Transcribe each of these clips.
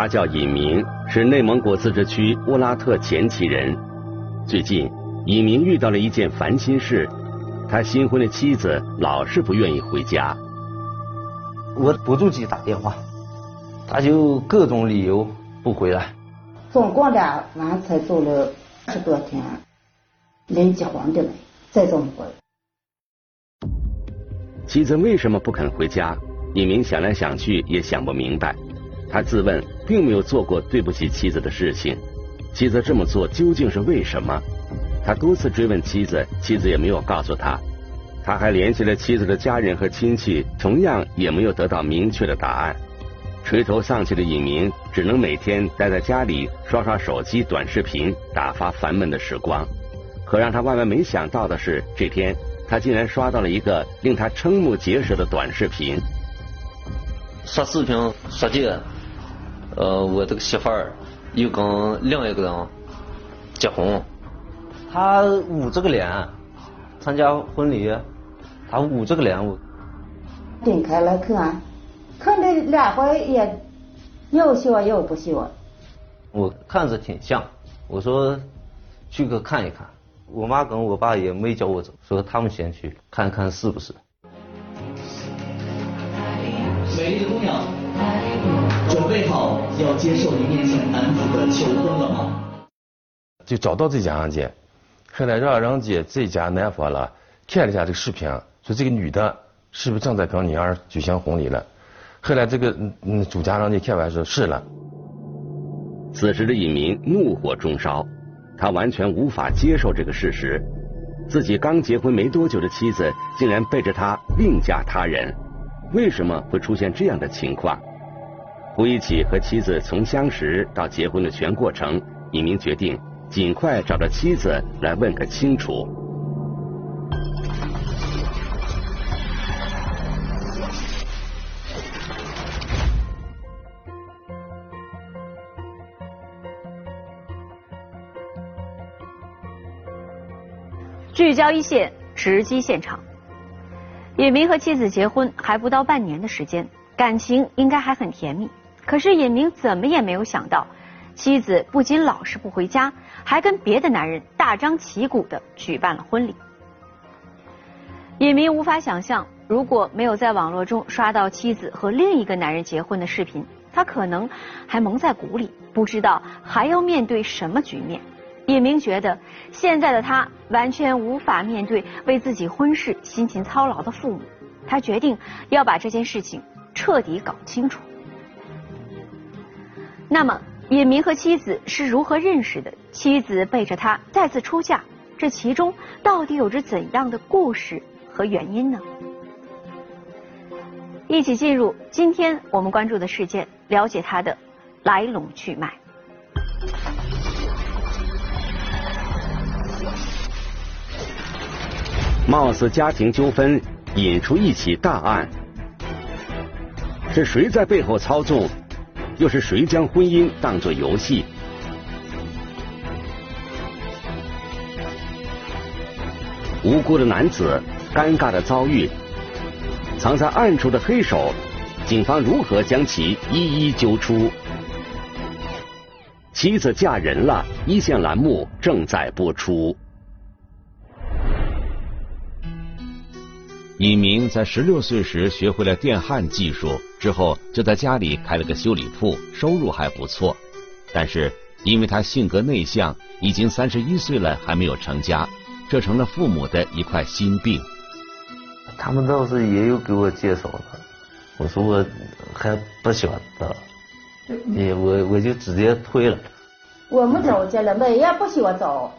他叫尹明，是内蒙古自治区乌拉特前旗人。最近，尹明遇到了一件烦心事，他新婚的妻子老是不愿意回家。我不住机打电话，他就各种理由不回来。总共俩完才走了十多天，临结婚的了，再怎么回。妻子为什么不肯回家？尹明想来想去也想不明白。他自问并没有做过对不起妻子的事情，妻子这么做究竟是为什么？他多次追问妻子，妻子也没有告诉他。他还联系了妻子的家人和亲戚，同样也没有得到明确的答案。垂头丧气的尹明只能每天待在家里刷刷手机、短视频，打发烦闷的时光。可让他万万没想到的是，这天他竟然刷到了一个令他瞠目结舌的短视频。刷视频刷这。呃，我这个媳妇儿又跟另一个人结婚，他捂着个脸参加婚礼，他捂着个脸我点开了看，看这两回也又笑又不笑。我看着挺像，我说去个看一看。我妈跟我爸也没叫我走，说他们先去看看是不是。美丽的姑娘。准备好要接受你面前男子的求婚了吗？就找到这家人家，后来让人家这家男方了看了一下这个视频，说这个女的是不是正在跟女儿举行婚礼了？后来这个嗯主家人家看完说是了。此时的尹明怒火中烧，他完全无法接受这个事实，自己刚结婚没多久的妻子竟然背着他另嫁他人，为什么会出现这样的情况？回忆起和妻子从相识到结婚的全过程，尹明决定尽快找到妻子来问个清楚。聚焦一线，直击现场。尹明和妻子结婚还不到半年的时间，感情应该还很甜蜜。可是尹明怎么也没有想到，妻子不仅老是不回家，还跟别的男人大张旗鼓的举办了婚礼。尹明无法想象，如果没有在网络中刷到妻子和另一个男人结婚的视频，他可能还蒙在鼓里，不知道还要面对什么局面。尹明觉得，现在的他完全无法面对为自己婚事辛勤操劳的父母，他决定要把这件事情彻底搞清楚。那么，尹明和妻子是如何认识的？妻子背着他再次出嫁，这其中到底有着怎样的故事和原因呢？一起进入今天我们关注的事件，了解它的来龙去脉。貌似家庭纠纷引出一起大案，是谁在背后操纵？又是谁将婚姻当作游戏？无辜的男子，尴尬的遭遇，藏在暗处的黑手，警方如何将其一一揪出？妻子嫁人了，一线栏目正在播出。尹明在十六岁时学会了电焊技术，之后就在家里开了个修理铺，收入还不错。但是因为他性格内向，已经三十一岁了还没有成家，这成了父母的一块心病。他们倒是也有给我介绍的，我说我还不想得，也我我就直接推了。我们找去了，每也不喜欢找，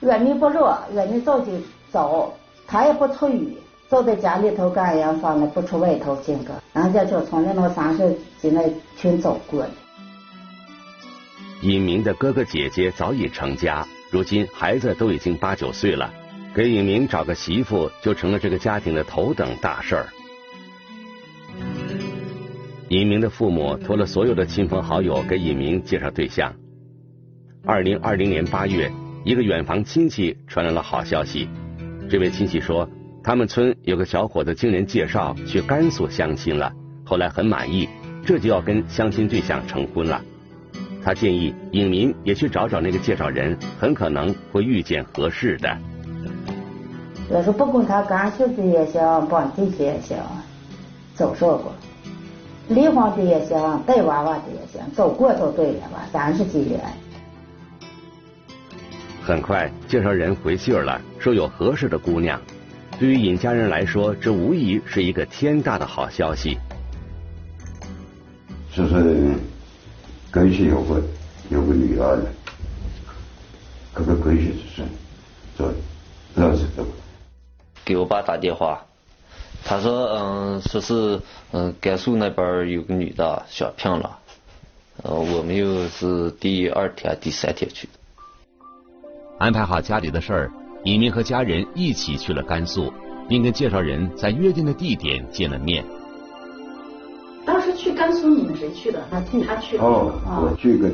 远你不热，远你早就走，他也不出雨。坐在家里头干洋房了，不出外头见个。人家就从那那三十进来全走过了。尹明的哥哥姐姐早已成家，如今孩子都已经八九岁了，给尹明找个媳妇就成了这个家庭的头等大事儿。尹明的父母托了所有的亲朋好友给尹明介绍对象。二零二零年八月，一个远房亲戚传来了好消息，这位亲戚说。他们村有个小伙子经人介绍去甘肃相亲了，后来很满意，这就要跟相亲对象成婚了。他建议影民也去找找那个介绍人，很可能会遇见合适的。要是不管他干媳妇也行，帮弟媳也行，走说过。离婚的也行，带娃娃的也行，走过就对了吧？三十几年。很快，介绍人回信了，说有合适的姑娘。对于尹家人来说，这无疑是一个天大的好消息。就是跟前有个有个女儿，可个跟前就是做认识的。给我爸打电话，他说嗯，说是嗯甘肃那边有个女的想聘了，呃，我们又是第二天、第三天去的。安排好家里的事儿，尹明和家人一起去了甘肃，并跟介绍人在约定的地点见了面。当时去甘肃，你们谁去的？他去，他去。哦，我去个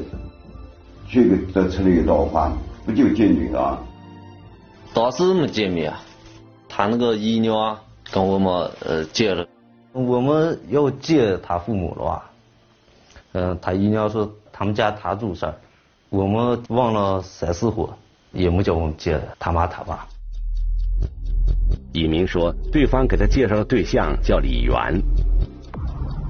去个在城里闹话，不就见你啊？当时没见面，他那个姨娘跟我们呃见了，我们要见他父母了吧？嗯，他姨娘说他们家他住事儿，我们忘了三四回，也没叫我们见他妈他爸。尹明说，对方给他介绍的对象叫李元。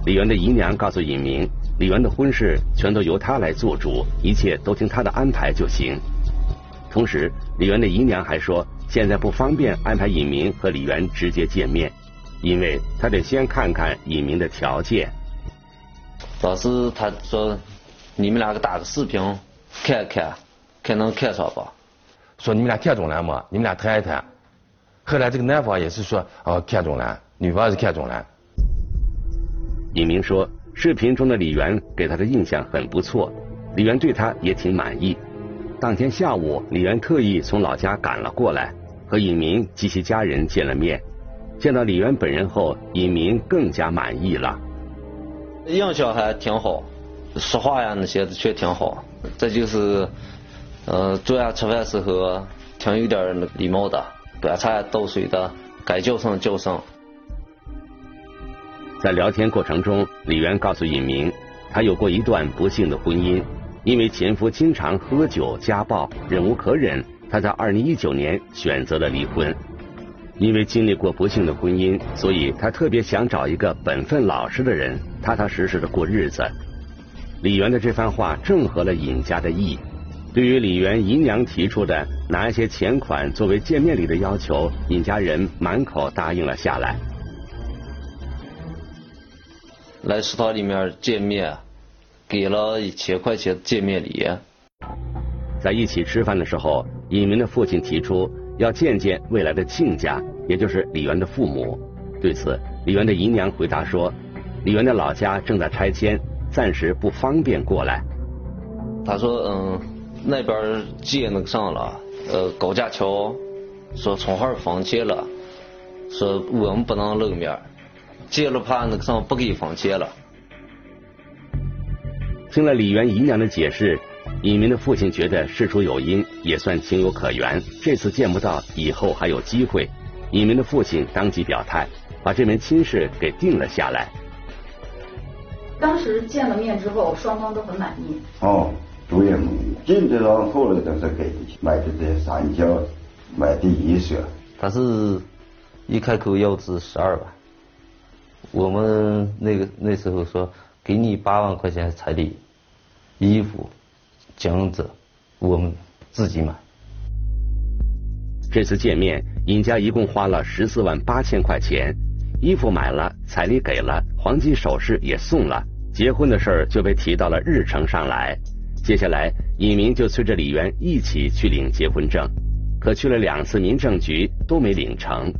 李元的姨娘告诉尹明，李元的婚事全都由他来做主，一切都听他的安排就行。同时，李元的姨娘还说，现在不方便安排尹明和李元直接见面，因为他得先看看尹明的条件。当时他说，你们两个打个视频看看，看能看上吧？说你们俩看中了吗？你们俩谈一谈。后来这个男方也是说，哦，看中了，女方是看中了。尹明说，视频中的李元给他的印象很不错，李元对他也挺满意。当天下午，李元特意从老家赶了过来，和尹明及其家人见了面。见到李元本人后，尹明更加满意了。印象还挺好，说话呀那些的确挺好。这就是，呃，坐下吃饭时候挺有点礼貌的，端菜倒水的，该叫声叫声。在聊天过程中，李元告诉尹明，他有过一段不幸的婚姻，因为前夫经常喝酒家暴，忍无可忍，他在二零一九年选择了离婚。因为经历过不幸的婚姻，所以他特别想找一个本分老实的人，踏踏实实的过日子。李元的这番话正合了尹家的意。对于李元姨娘提出的拿一些钱款作为见面礼的要求，尹家人满口答应了下来。来食堂里面见面，给了一千块钱见面礼。在一起吃饭的时候，尹明的父亲提出要见见未来的亲家，也就是李元的父母。对此，李元的姨娘回答说，李元的老家正在拆迁，暂时不方便过来。他说，嗯，那边借那个上了，呃，高架桥，说从号放弃了，说我们不能露面。接了怕那个上不给放钱了。听了李元姨娘的解释，尹明的父亲觉得事出有因，也算情有可原。这次见不到，以后还有机会。尹明的父亲当即表态，把这门亲事给定了下来。当时见了面之后，双方都很满意。哦，都也满意。基本上后来都是给的买的这三角，买的衣裳。他是一开口要值十二万。我们那个那时候说，给你八万块钱彩礼，衣服、镜子，我们自己买。这次见面，尹家一共花了十四万八千块钱，衣服买了，彩礼给了，黄金首饰也送了，结婚的事儿就被提到了日程上来。接下来，尹明就催着李元一起去领结婚证，可去了两次民政局都没领成。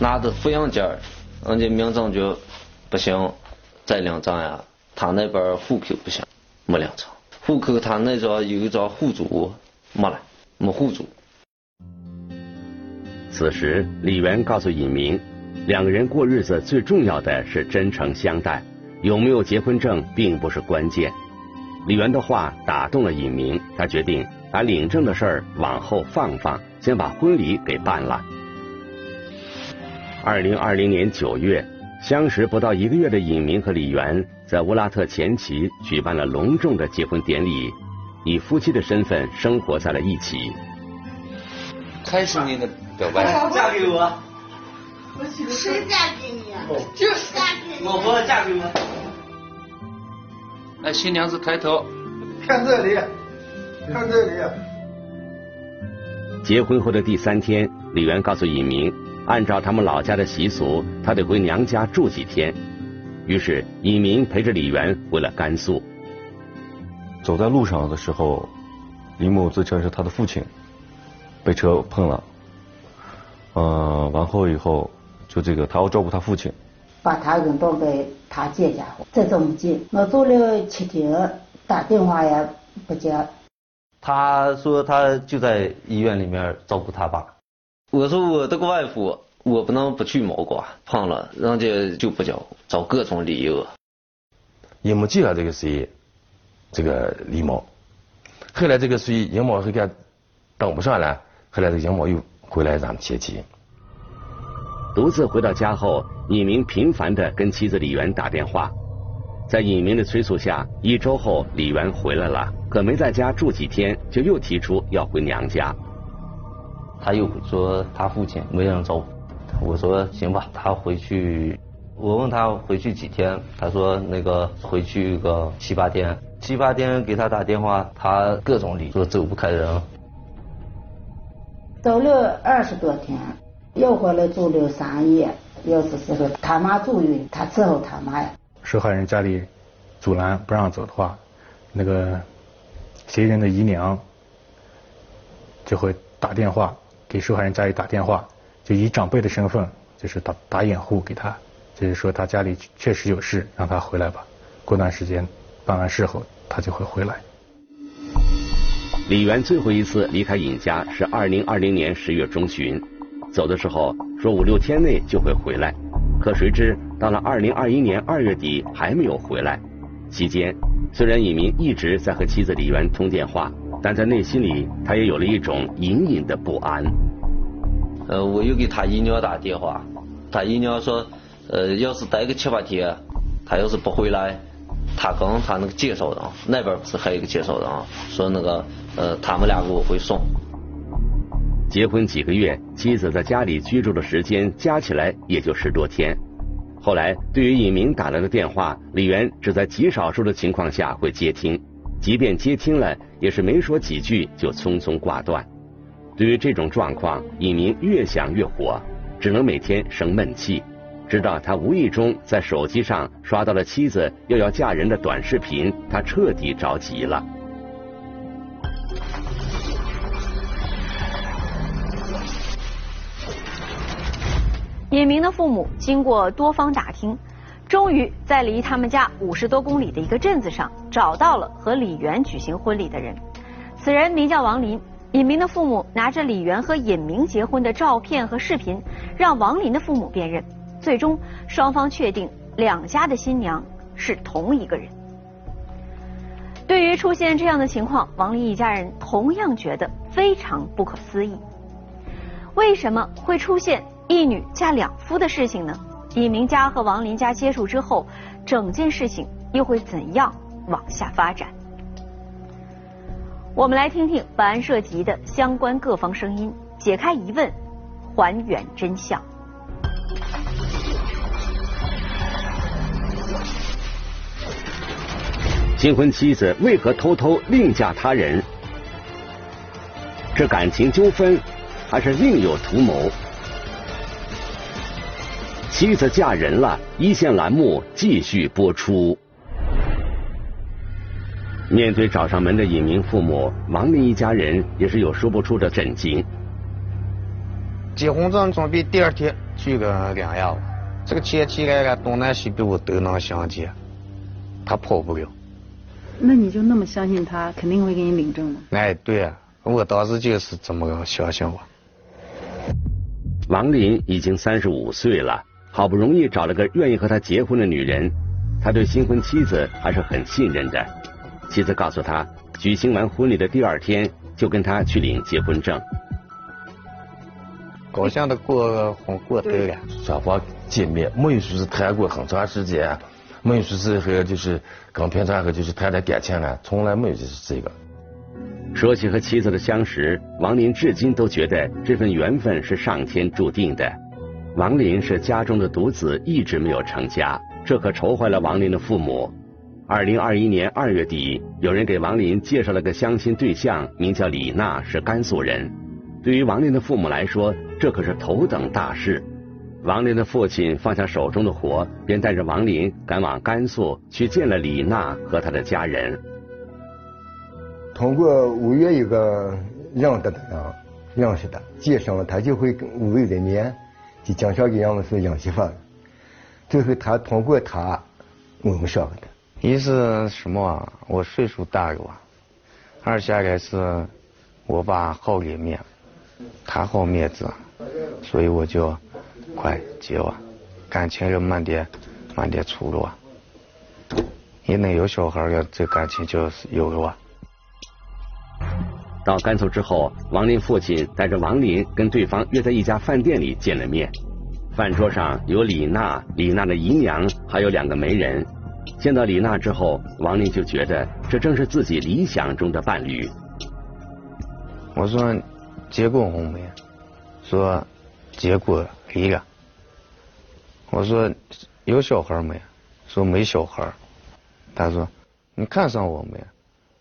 拿着复印件，人家民政局不行，再领证呀。他那边户口不行，没领成。户口他那张有一张户主没了，没户主。此时，李元告诉尹明，两个人过日子最重要的是真诚相待，有没有结婚证并不是关键。李元的话打动了尹明，他决定把领证的事儿往后放放，先把婚礼给办了。二零二零年九月，相识不到一个月的尹明和李元在乌拉特前旗举办了隆重的结婚典礼，以夫妻的身份生活在了一起。开始你的表白，嫁给我。谁嫁给你啊？就是嫁给你。老婆嫁给我。来，新娘子抬头，看这里，看这里。结婚后的第三天，李元告诉尹明，按照他们老家的习俗，他得回娘家住几天。于是，尹明陪着李元回了甘肃。走在路上的时候，李某自称是他的父亲，被车碰了。嗯，完后以后，就这个他要照顾他父亲，把他扔到给他姐家，在这么近，我走了七天，打电话也不接。他说他就在医院里面照顾他爸。我说我这个外父。我不能不去毛瓜，胖了人家就不交，找各种理由。也没记了这个谁，这个李某。后来这个谁尹某后给等不上了，后来这个尹某又回来咱们接机。独自回到家后，尹明频繁的跟妻子李媛打电话。在尹明的催促下，一周后李媛回来了，可没在家住几天，就又提出要回娘家。他又说他父亲没人照顾。我说行吧，他回去，我问他回去几天，他说那个回去个七八天，七八天给他打电话，他各种理说走不开人。走了二十多天，又回来住了三夜，又是时候他妈住院，他伺候他妈呀。受害人家里阻拦不让走的话，那个嫌疑人的姨娘就会打电话给受害人家里打电话。就以长辈的身份，就是打打掩护给他，就是说他家里确实有事，让他回来吧。过段时间办完事后，他就会回来。李元最后一次离开尹家是二零二零年十月中旬，走的时候说五六天内就会回来，可谁知到了二零二一年二月底还没有回来。期间，虽然尹明一直在和妻子李媛通电话，但在内心里他也有了一种隐隐的不安。呃，我又给他姨娘打电话，他姨娘说，呃，要是待个七八天，他要是不回来，他跟他那个介绍人那边不是还有一个介绍人，说那个，呃，他们俩给我会送。结婚几个月，妻子在家里居住的时间加起来也就十多天。后来，对于尹明打来的电话，李元只在极少数的情况下会接听，即便接听了，也是没说几句就匆匆挂断。对于这种状况，尹明越想越火，只能每天生闷气。直到他无意中在手机上刷到了妻子又要嫁人的短视频，他彻底着急了。尹明的父母经过多方打听，终于在离他们家五十多公里的一个镇子上找到了和李元举行婚礼的人。此人名叫王林。尹明的父母拿着李元和尹明结婚的照片和视频，让王林的父母辨认，最终双方确定两家的新娘是同一个人。对于出现这样的情况，王林一家人同样觉得非常不可思议。为什么会出现一女嫁两夫的事情呢？李明家和王林家接触之后，整件事情又会怎样往下发展？我们来听听本案涉及的相关各方声音，解开疑问，还原真相。新婚妻子为何偷偷另嫁他人？是感情纠纷，还是另有图谋？妻子嫁人了，一线栏目继续播出。面对找上门的尹明父母，王林一家人也是有说不出的震惊。结婚证准备第二天去个两样，这个前妻来了，东南西北我都能相见，他跑不了。那你就那么相信他，肯定会给你领证吗？哎，对啊，我当时就是这么相信我。王林已经三十五岁了，好不容易找了个愿意和他结婚的女人，他对新婚妻子还是很信任的。妻子告诉他，举行完婚礼的第二天就跟他去领结婚证。高兴的过婚过头了，双方见面没有说是谈过很长时间，没有说是和就是跟平常和就是谈谈感情了，从来没有就是这个。说起和妻子的相识，王林至今都觉得这份缘分是上天注定的。王林是家中的独子，一直没有成家，这可愁坏了王林的父母。二零二一年二月底，有人给王林介绍了个相亲对象，名叫李娜，是甘肃人。对于王林的父母来说，这可是头等大事。王林的父亲放下手中的活，便带着王林赶往甘肃去见了李娜和他的家人。通过五月一个认得的人认识的，介绍了他就会跟五月的面就介绍给俺们是养媳妇。最后他通过他我们晓得。一是什么？我岁数大了，二下来是我爸好脸面，他好面子，所以我就快结吧，感情要慢点慢点出了。一能有小孩了，这感情就有了。到甘肃之后，王林父亲带着王林跟对方约在一家饭店里见了面。饭桌上有李娜、李娜的姨娘，还有两个媒人。见到李娜之后，王林就觉得这正是自己理想中的伴侣。我说结过婚没？说结过离了。我说有小孩没？说没小孩。他说你看上我没？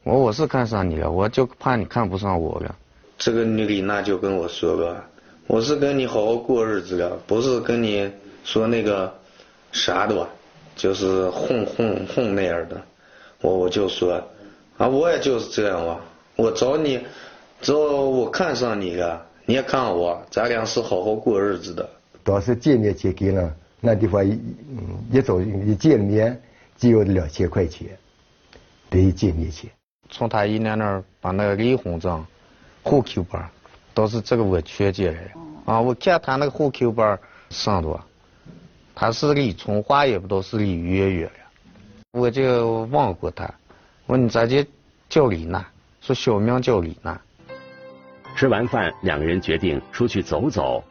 我我是看上你了，我就怕你看不上我了。这个女李娜就跟我说了，我是跟你好好过日子的，不是跟你说那个啥的吧，就是混混混那样的。我我就说啊，我也就是这样吧。我找你，只要我看上你了，你也看上我，咱俩是好好过日子的。当时见面钱给了，那地方一一走一见面就要两千块钱，等于见面钱。从他姨娘那儿把那个离婚证、户口本，都是这个我缺借来的。啊，我看他那个户口本上头，他是李春花，也不都是李月月的。我就问过他，我说你咋就叫李娜？说小名叫李娜。吃完饭，两个人决定出去走走。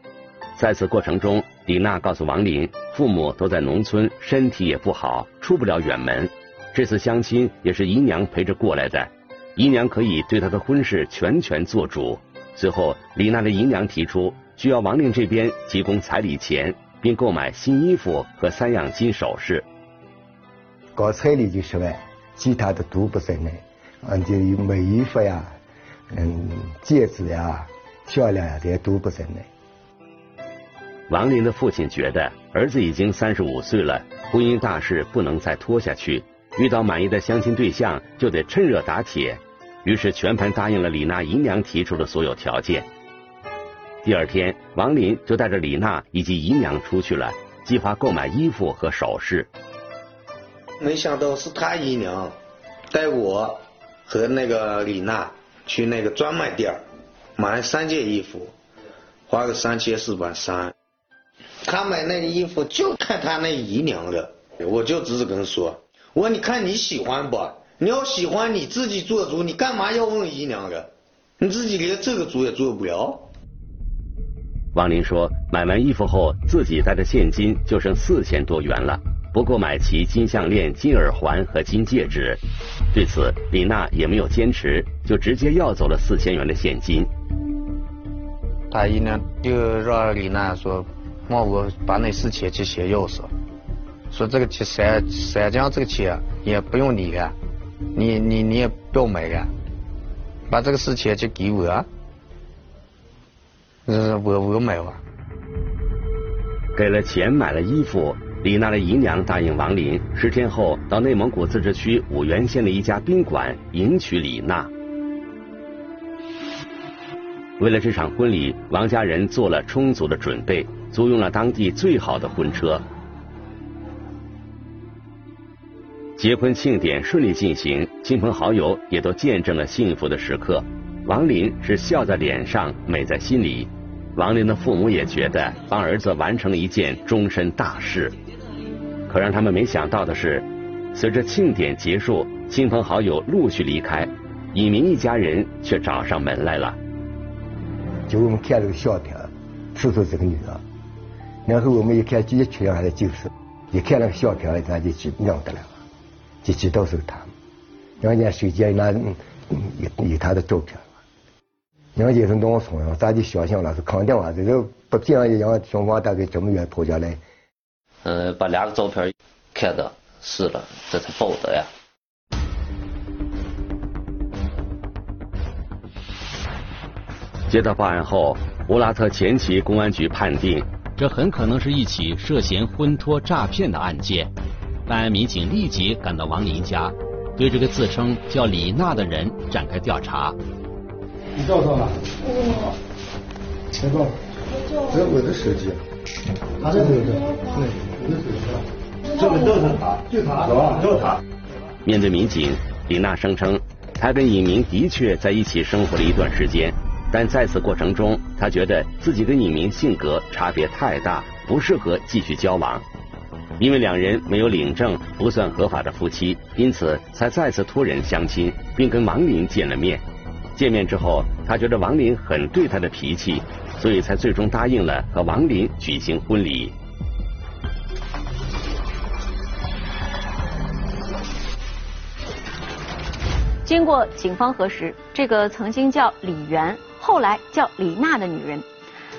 在此过程中，李娜告诉王林，父母都在农村，身体也不好，出不了远门。这次相亲也是姨娘陪着过来的，姨娘可以对她的婚事全权做主。最后，李娜的姨娘提出需要王令这边提供彩礼钱，并购买新衣服和三样金首饰。搞彩礼就十万，其他的都不在内。嗯，就买衣服呀，嗯，戒指呀、项链呀，这些都不在内。王林的父亲觉得儿子已经三十五岁了，婚姻大事不能再拖下去。遇到满意的相亲对象，就得趁热打铁，于是全盘答应了李娜姨娘提出的所有条件。第二天，王林就带着李娜以及姨娘出去了，计划购买衣服和首饰。没想到是他姨娘带我和那个李娜去那个专卖店买了三件衣服，花了三千四百三。他买那个衣服就看他那姨娘的，我就只是跟他说。我说你看你喜欢不？你要喜欢你自己做主，你干嘛要问姨娘的？你自己连这个主也做不了。王林说，买完衣服后，自己带的现金就剩四千多元了，不够买齐金项链、金耳环和金戒指。对此，李娜也没有坚持，就直接要走了四千元的现金。他姨娘就让李娜说，让我把那四千去写钥匙。说这个钱三三江这个钱也不用你了，你你你也不要买了，把这个事情就给我，嗯，我我买吧。给了钱买了衣服，李娜的姨娘答应王林，十天后到内蒙古自治区五原县的一家宾馆迎娶李娜。为了这场婚礼，王家人做了充足的准备，租用了当地最好的婚车。结婚庆典顺利进行，亲朋好友也都见证了幸福的时刻。王林是笑在脸上，美在心里。王林的父母也觉得帮儿子完成了一件终身大事。可让他们没想到的是，随着庆典结束，亲朋好友陆续离开，尹明一家人却找上门来了。就我们看了个笑点，说说这个女的，然后我们一看，就一群人还在就是。一看那个相片，咱就知认得了，就知道是他。人家手机拿有有他的照片，人家是农村呀，咱就相信了是肯定啊，这个不这样一样情况，大概这么远跑下来。嗯，把两个照片看的是了，这才报的呀。接到报案后，乌拉特前旗公安局判定，这很可能是一起涉嫌婚托诈骗的案件。办案民警立即赶到王林家，对这个自称叫李娜的人展开调查。你叫到哪？我。陈总，这是我的手机。他这个对，我的手机。这个都是他，就他，是吧？就他。面对民警，李娜声称，她跟尹明的确在一起生活了一段时间。但在此过程中，她觉得自己跟尹明性格差别太大，不适合继续交往。因为两人没有领证，不算合法的夫妻，因此才再次托人相亲，并跟王林见了面。见面之后，他觉得王林很对他的脾气，所以才最终答应了和王林举行婚礼。经过警方核实，这个曾经叫李媛。后来叫李娜的女人，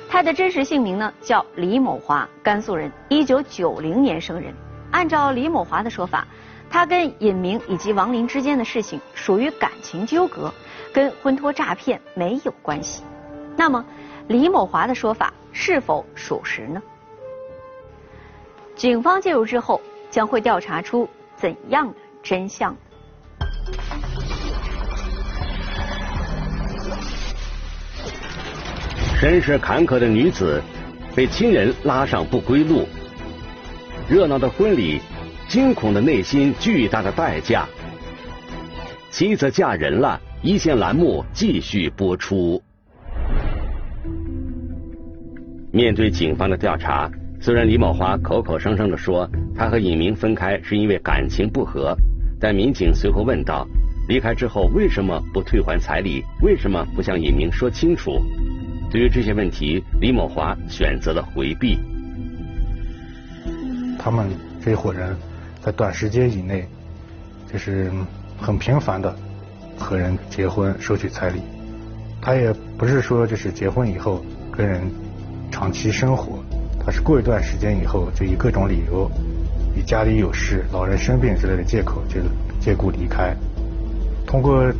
他的真实姓名呢叫李某华，甘肃人，一九九零年生人。按照李某华的说法，他跟尹明以及王林之间的事情属于感情纠葛，跟婚托诈骗没有关系。那么，李某华的说法是否属实呢？警方介入之后，将会调查出怎样的真相？身世坎坷的女子被亲人拉上不归路，热闹的婚礼，惊恐的内心，巨大的代价。妻子嫁人了，一线栏目继续播出。面对警方的调查，虽然李某华口口声声的说他和尹明分开是因为感情不和，但民警随后问道：离开之后为什么不退还彩礼？为什么不向尹明说清楚？对于这些问题，李某华选择了回避。他们这伙人在短时间以内，就是很频繁的和人结婚收取彩礼。他也不是说就是结婚以后跟人长期生活，他是过一段时间以后就以各种理由，以家里有事、老人生病之类的借口就借故离开。通过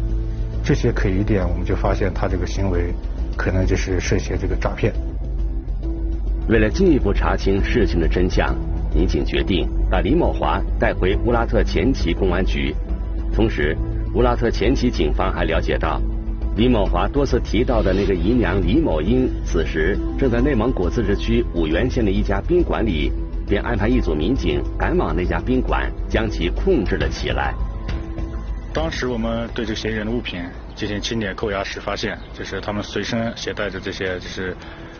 这些可疑点，我们就发现他这个行为。可能就是涉嫌这个诈骗。为了进一步查清事情的真相，民警决定把李某华带回乌拉特前旗公安局。同时，乌拉特前旗警方还了解到，李某华多次提到的那个姨娘李某英，此时正在内蒙古自治区五原县的一家宾馆里，便安排一组民警赶往那家宾馆，将其控制了起来。当时我们对这嫌疑人的物品。进行清点扣押时发现，就是他们随身携带着这些就是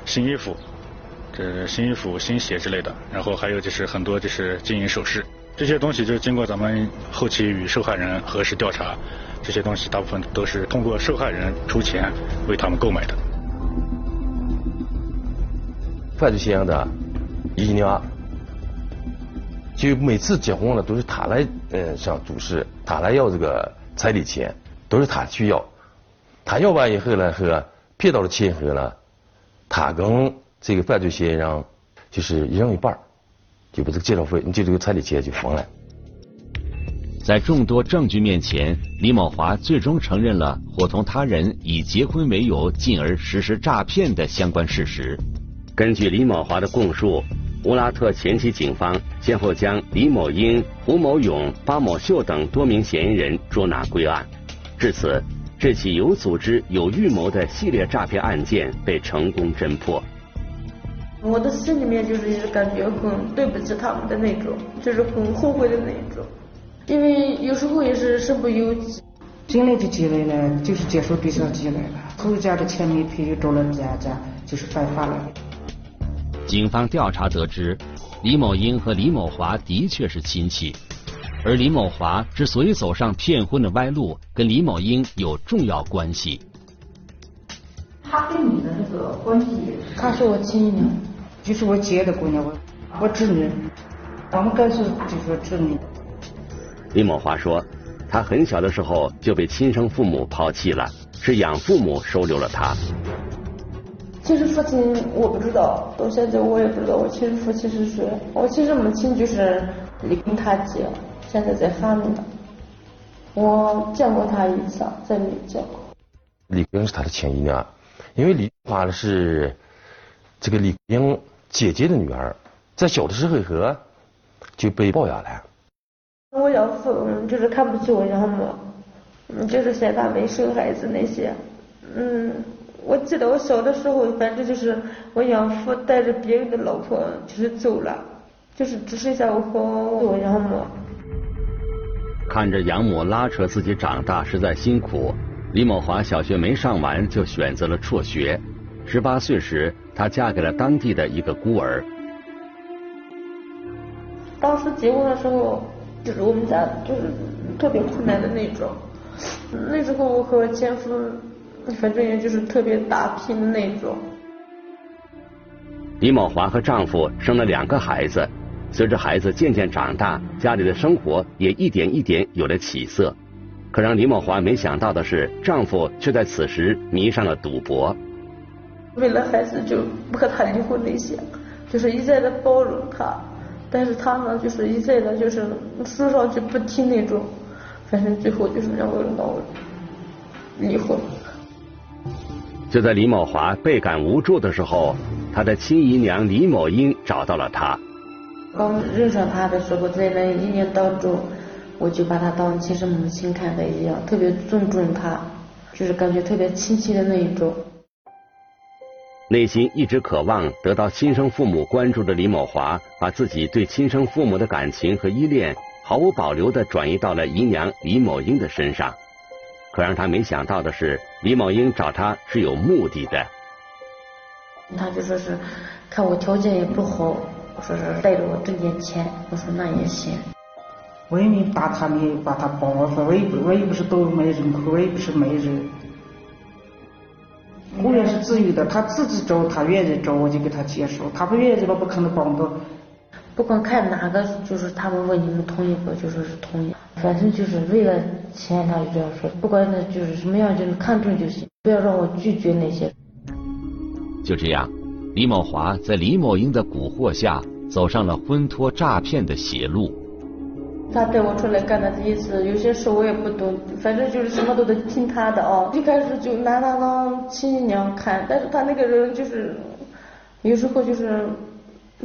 新衣服，这新衣服、新鞋之类的，然后还有就是很多就是金银首饰，这些东西就经过咱们后期与受害人核实调查，这些东西大部分都是通过受害人出钱为他们购买的。犯罪嫌疑人的姨娘，就每次结婚了都是他来嗯上主事，他来要这个彩礼钱。都是他去要，他要完以后呢，和骗到了钱以后呢，他跟这个犯罪嫌疑人就是一人一半，就把这个介绍费，你就这个彩礼钱就分了。在众多证据面前，李某华最终承认了伙同他人以结婚为由，进而实施诈骗的相关事实。根据李某华的供述，乌拉特前期警方先后将李某英、胡某勇、巴某秀等多名嫌疑人捉拿归案。至此，这起有组织、有预谋的系列诈骗案件被成功侦破。我的心里面就是一直感觉很对不起他们的那种，就是很后悔的那种，因为有时候也是身不由己，进来就积累了，就是接受对象积累了，后家的钱没赔，又找了家家，就是犯法了。警方调查得知，李某英和李某华的确是亲戚。而李某华之所以走上骗婚的歪路，跟李某英有重要关系。他跟你的那个关系，她是我亲娘，就是我姐的姑娘，我我侄女。我们该是就说侄女。李某华说，他很小的时候就被亲生父母抛弃了，是养父母收留了他。其实父亲我不知道，到现在我也不知道我亲生父亲是谁。我其实母亲就是李冰他姐，现在在哈密呢。我见过他一次，再没见过。李冰是他的前姨娘，因为李华是这个李英姐姐的女儿，在小的时候和就被抱养了。我养父就是看不起我养母，就是嫌他没生孩子那些。嗯，我记得我小的时候，反正就是我养父带着别人的老婆就是走了，就是只剩下我和我养母。看着养母拉扯自己长大，实在辛苦。李某华小学没上完就选择了辍学。十八岁时，她嫁给了当地的一个孤儿。当时结婚的时候，就是我们家就是特别困难的那种。那时候我和我前夫，反正也就是特别打拼的那种。李某华和丈夫生了两个孩子。随着孩子渐渐长大，家里的生活也一点一点有了起色。可让李某华没想到的是，丈夫却在此时迷上了赌博。为了孩子就不和他离婚那些，就是一再的包容他，但是他呢，就是一再的就是说上去不听那种，反正最后就是让我闹离婚。就在李某华倍感无助的时候，他的亲姨娘李某英找到了他。刚认识他的时候，在那一年当中，我就把他当亲生母亲看待一样，特别尊重他，就是感觉特别亲切的那一种。内心一直渴望得到亲生父母关注的李某华，把自己对亲生父母的感情和依恋毫无保留的转移到了姨娘李某英的身上。可让他没想到的是，李某英找他是有目的的。他就说是看我条件也不好。我说是带着我挣点钱，我说那也行。我也没打他没把他包，我说我也不我也不是倒卖人口，我也不是没人。我也是自由的，他自己找，他愿意找我就给他介绍，他不愿意我不可能帮到。不管看哪个，就是他们问你们同意不，就说是同意。反正就是为了钱，他就这样说。不管那就是什么样，就是看中就行，不要让我拒绝那些。就这样。李某华在李某英的蛊惑下，走上了婚托诈骗的邪路。他带我出来干的第一次，有些事我也不懂，反正就是什么都得听他的哦。一开始就拿他当亲娘看，但是他那个人就是，有时候就是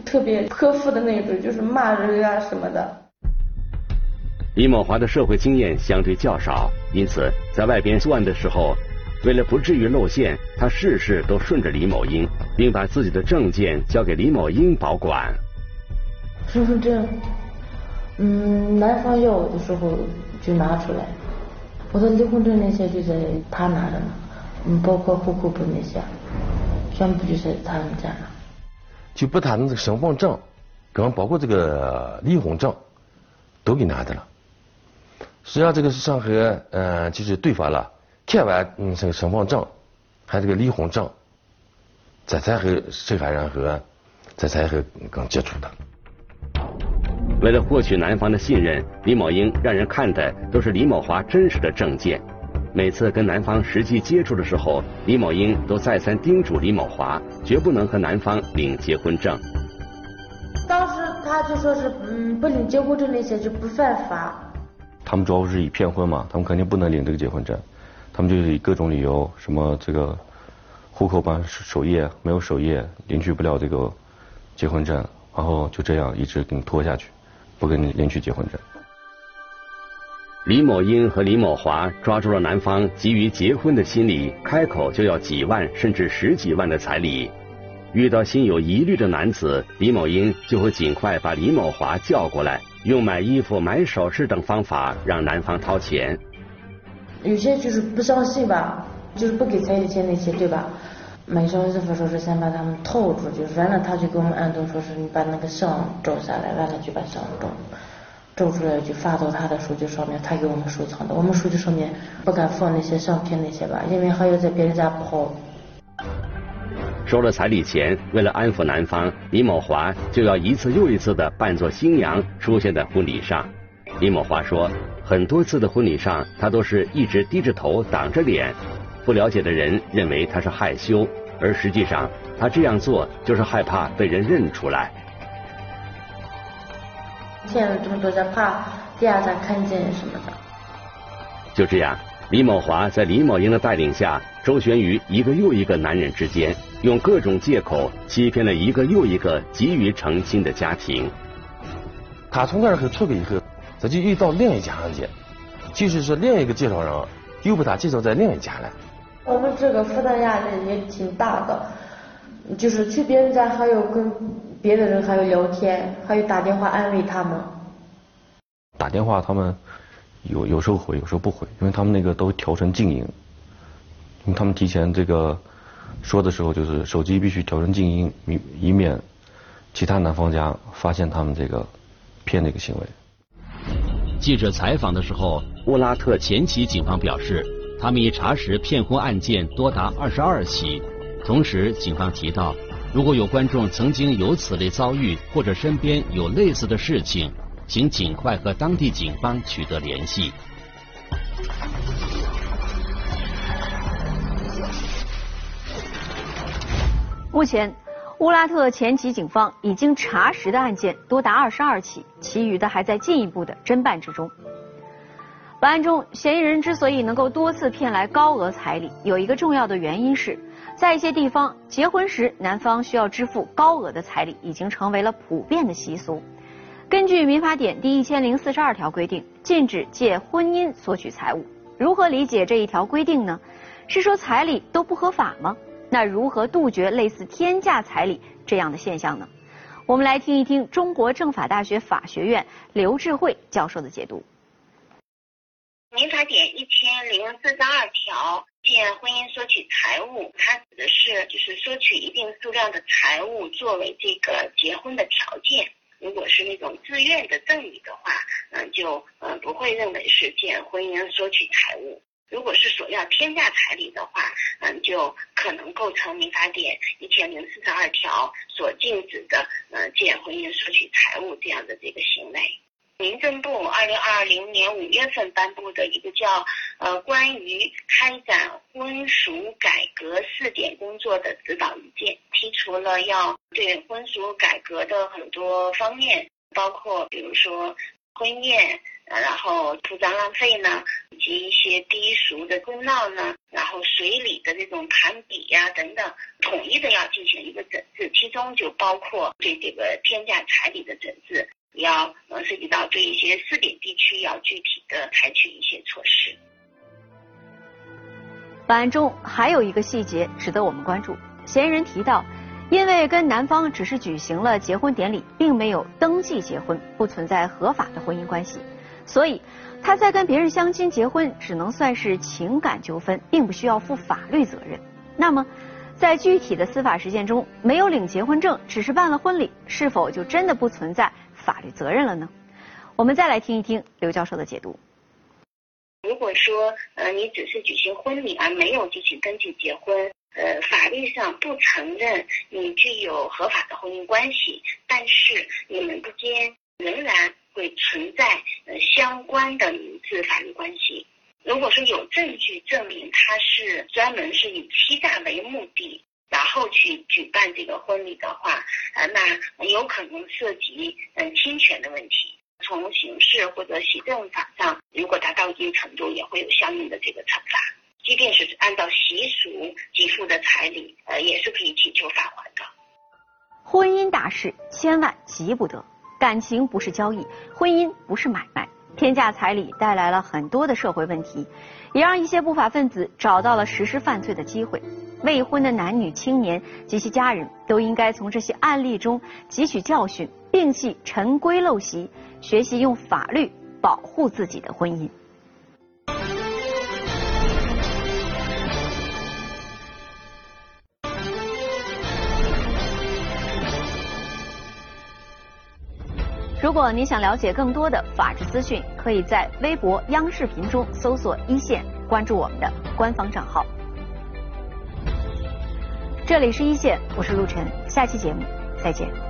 特别泼妇的那种，就是骂人啊什么的。李某华的社会经验相对较少，因此在外边作案的时候。为了不至于露馅，他事事都顺着李某英，并把自己的证件交给李某英保管。身份证，嗯，男方要我的时候就拿出来，我的离婚证那些就在他拿着呢，嗯，包括户口本那些，全部就在他们家了。就把他的这个身份证，跟包括这个离婚证，都给拿的了。实际上这个是上和嗯，就是对方了。填完嗯这个身份证，还有这个离婚证，这才和受害人和这才和刚接触的。为了获取男方的信任，李某英让人看的都是李某华真实的证件。每次跟男方实际接触的时候，李某英都再三叮嘱李某华，绝不能和男方领结婚证。当时他就说是嗯不领结婚证那些就不犯法。他们主要是以骗婚嘛，他们肯定不能领这个结婚证。他们就是以各种理由，什么这个户口本首页没有首页，领取不了这个结婚证，然后就这样一直给你拖下去，不给你领取结婚证。李某英和李某华抓住了男方急于结婚的心理，开口就要几万甚至十几万的彩礼。遇到心有疑虑的男子，李某英就会尽快把李某华叫过来，用买衣服、买首饰等方法让男方掏钱。有些就是不相信吧，就是不给彩礼钱那些，对吧？买上衣服说是先把他们套住，就完了他就给我们安顿说是你把那个相照下来，完了就把相照，照出来就发到他的手机上面，他给我们收藏的。我们手机上面不敢放那些相片那些吧，因为还要在别人家跑。收了彩礼钱，为了安抚男方，李某华就要一次又一次的扮作新娘出现在婚礼上。李某华说，很多次的婚礼上，他都是一直低着头挡着脸，不了解的人认为他是害羞，而实际上他这样做就是害怕被人认出来。见了这么多钱，怕第二站看见什么的。就这样，李某华在李某英的带领下，周旋于一个又一个男人之间。用各种借口欺骗了一个又一个急于成亲的家庭。他从那儿出去以后，他就遇到另一家人家，就是说另一个介绍人又把他介绍在另一家了。我们这个负担压力也挺大的，就是去别人家还有跟别的人还有聊天，还有打电话安慰他们。打电话他们有有时候回，有时候不回，因为他们那个都调成静音，因为他们提前这个。说的时候就是手机必须调成静音，以以免其他男方家发现他们这个骗的一个行为。记者采访的时候，乌拉特前旗警方表示，他们已查实骗婚案件多达二十二起。同时，警方提到，如果有观众曾经有此类遭遇，或者身边有类似的事情，请尽快和当地警方取得联系。目前，乌拉特前旗警方已经查实的案件多达二十二起，其余的还在进一步的侦办之中。本案中，嫌疑人之所以能够多次骗来高额彩礼，有一个重要的原因是，在一些地方，结婚时男方需要支付高额的彩礼，已经成为了普遍的习俗。根据民法典第一千零四十二条规定，禁止借婚姻索取财物。如何理解这一条规定呢？是说彩礼都不合法吗？那如何杜绝类似天价彩礼这样的现象呢？我们来听一听中国政法大学法学院刘智慧教授的解读。民法典一千零四十二条，借婚姻索取财物，它指的是就是索取一定数量的财物作为这个结婚的条件。如果是那种自愿的赠与的话，嗯，就嗯不会认为是借婚姻索取财物。如果是索要天价彩礼的话，嗯，就可能构成民法典一千零四十二条所禁止的，嗯，借婚姻索取财物这样的这个行为。民政部二零二零年五月份颁布的一个叫呃关于开展婚俗改革试点工作的指导意见，提出了要对婚俗改革的很多方面，包括比如说婚宴。然后铺张浪费呢，以及一些低俗的公闹呢，然后随礼的这种盘比呀等等，统一的要进行一个整治，其中就包括对这个天价彩礼的整治，要呃涉及到对一些试点地区要具体的采取一些措施。本案中还有一个细节值得我们关注，嫌疑人提到。因为跟男方只是举行了结婚典礼，并没有登记结婚，不存在合法的婚姻关系，所以他在跟别人相亲结婚，只能算是情感纠纷，并不需要负法律责任。那么，在具体的司法实践中，没有领结婚证，只是办了婚礼，是否就真的不存在法律责任了呢？我们再来听一听刘教授的解读。如果说，呃，你只是举行婚礼而没有进行登记结婚。呃，法律上不承认你具有合法的婚姻关系，但是你们之间仍然会存在呃相关的民事法律关系。如果说有证据证明他是专门是以欺诈为目的，然后去举办这个婚礼的话，呃，那有可能涉及嗯侵权的问题。从刑事或者行政法上，如果达到一定程度，也会有相应的这个惩罚。即便是按照习俗给付的彩礼，呃，也是可以请求返还的。婚姻大事千万急不得，感情不是交易，婚姻不是买卖。天价彩礼带来了很多的社会问题，也让一些不法分子找到了实施犯罪的机会。未婚的男女青年及其家人都应该从这些案例中汲取教训，摒弃陈规陋习，学习用法律保护自己的婚姻。如果您想了解更多的法治资讯，可以在微博、央视频中搜索“一线”，关注我们的官方账号。这里是一线，我是陆晨，下期节目再见。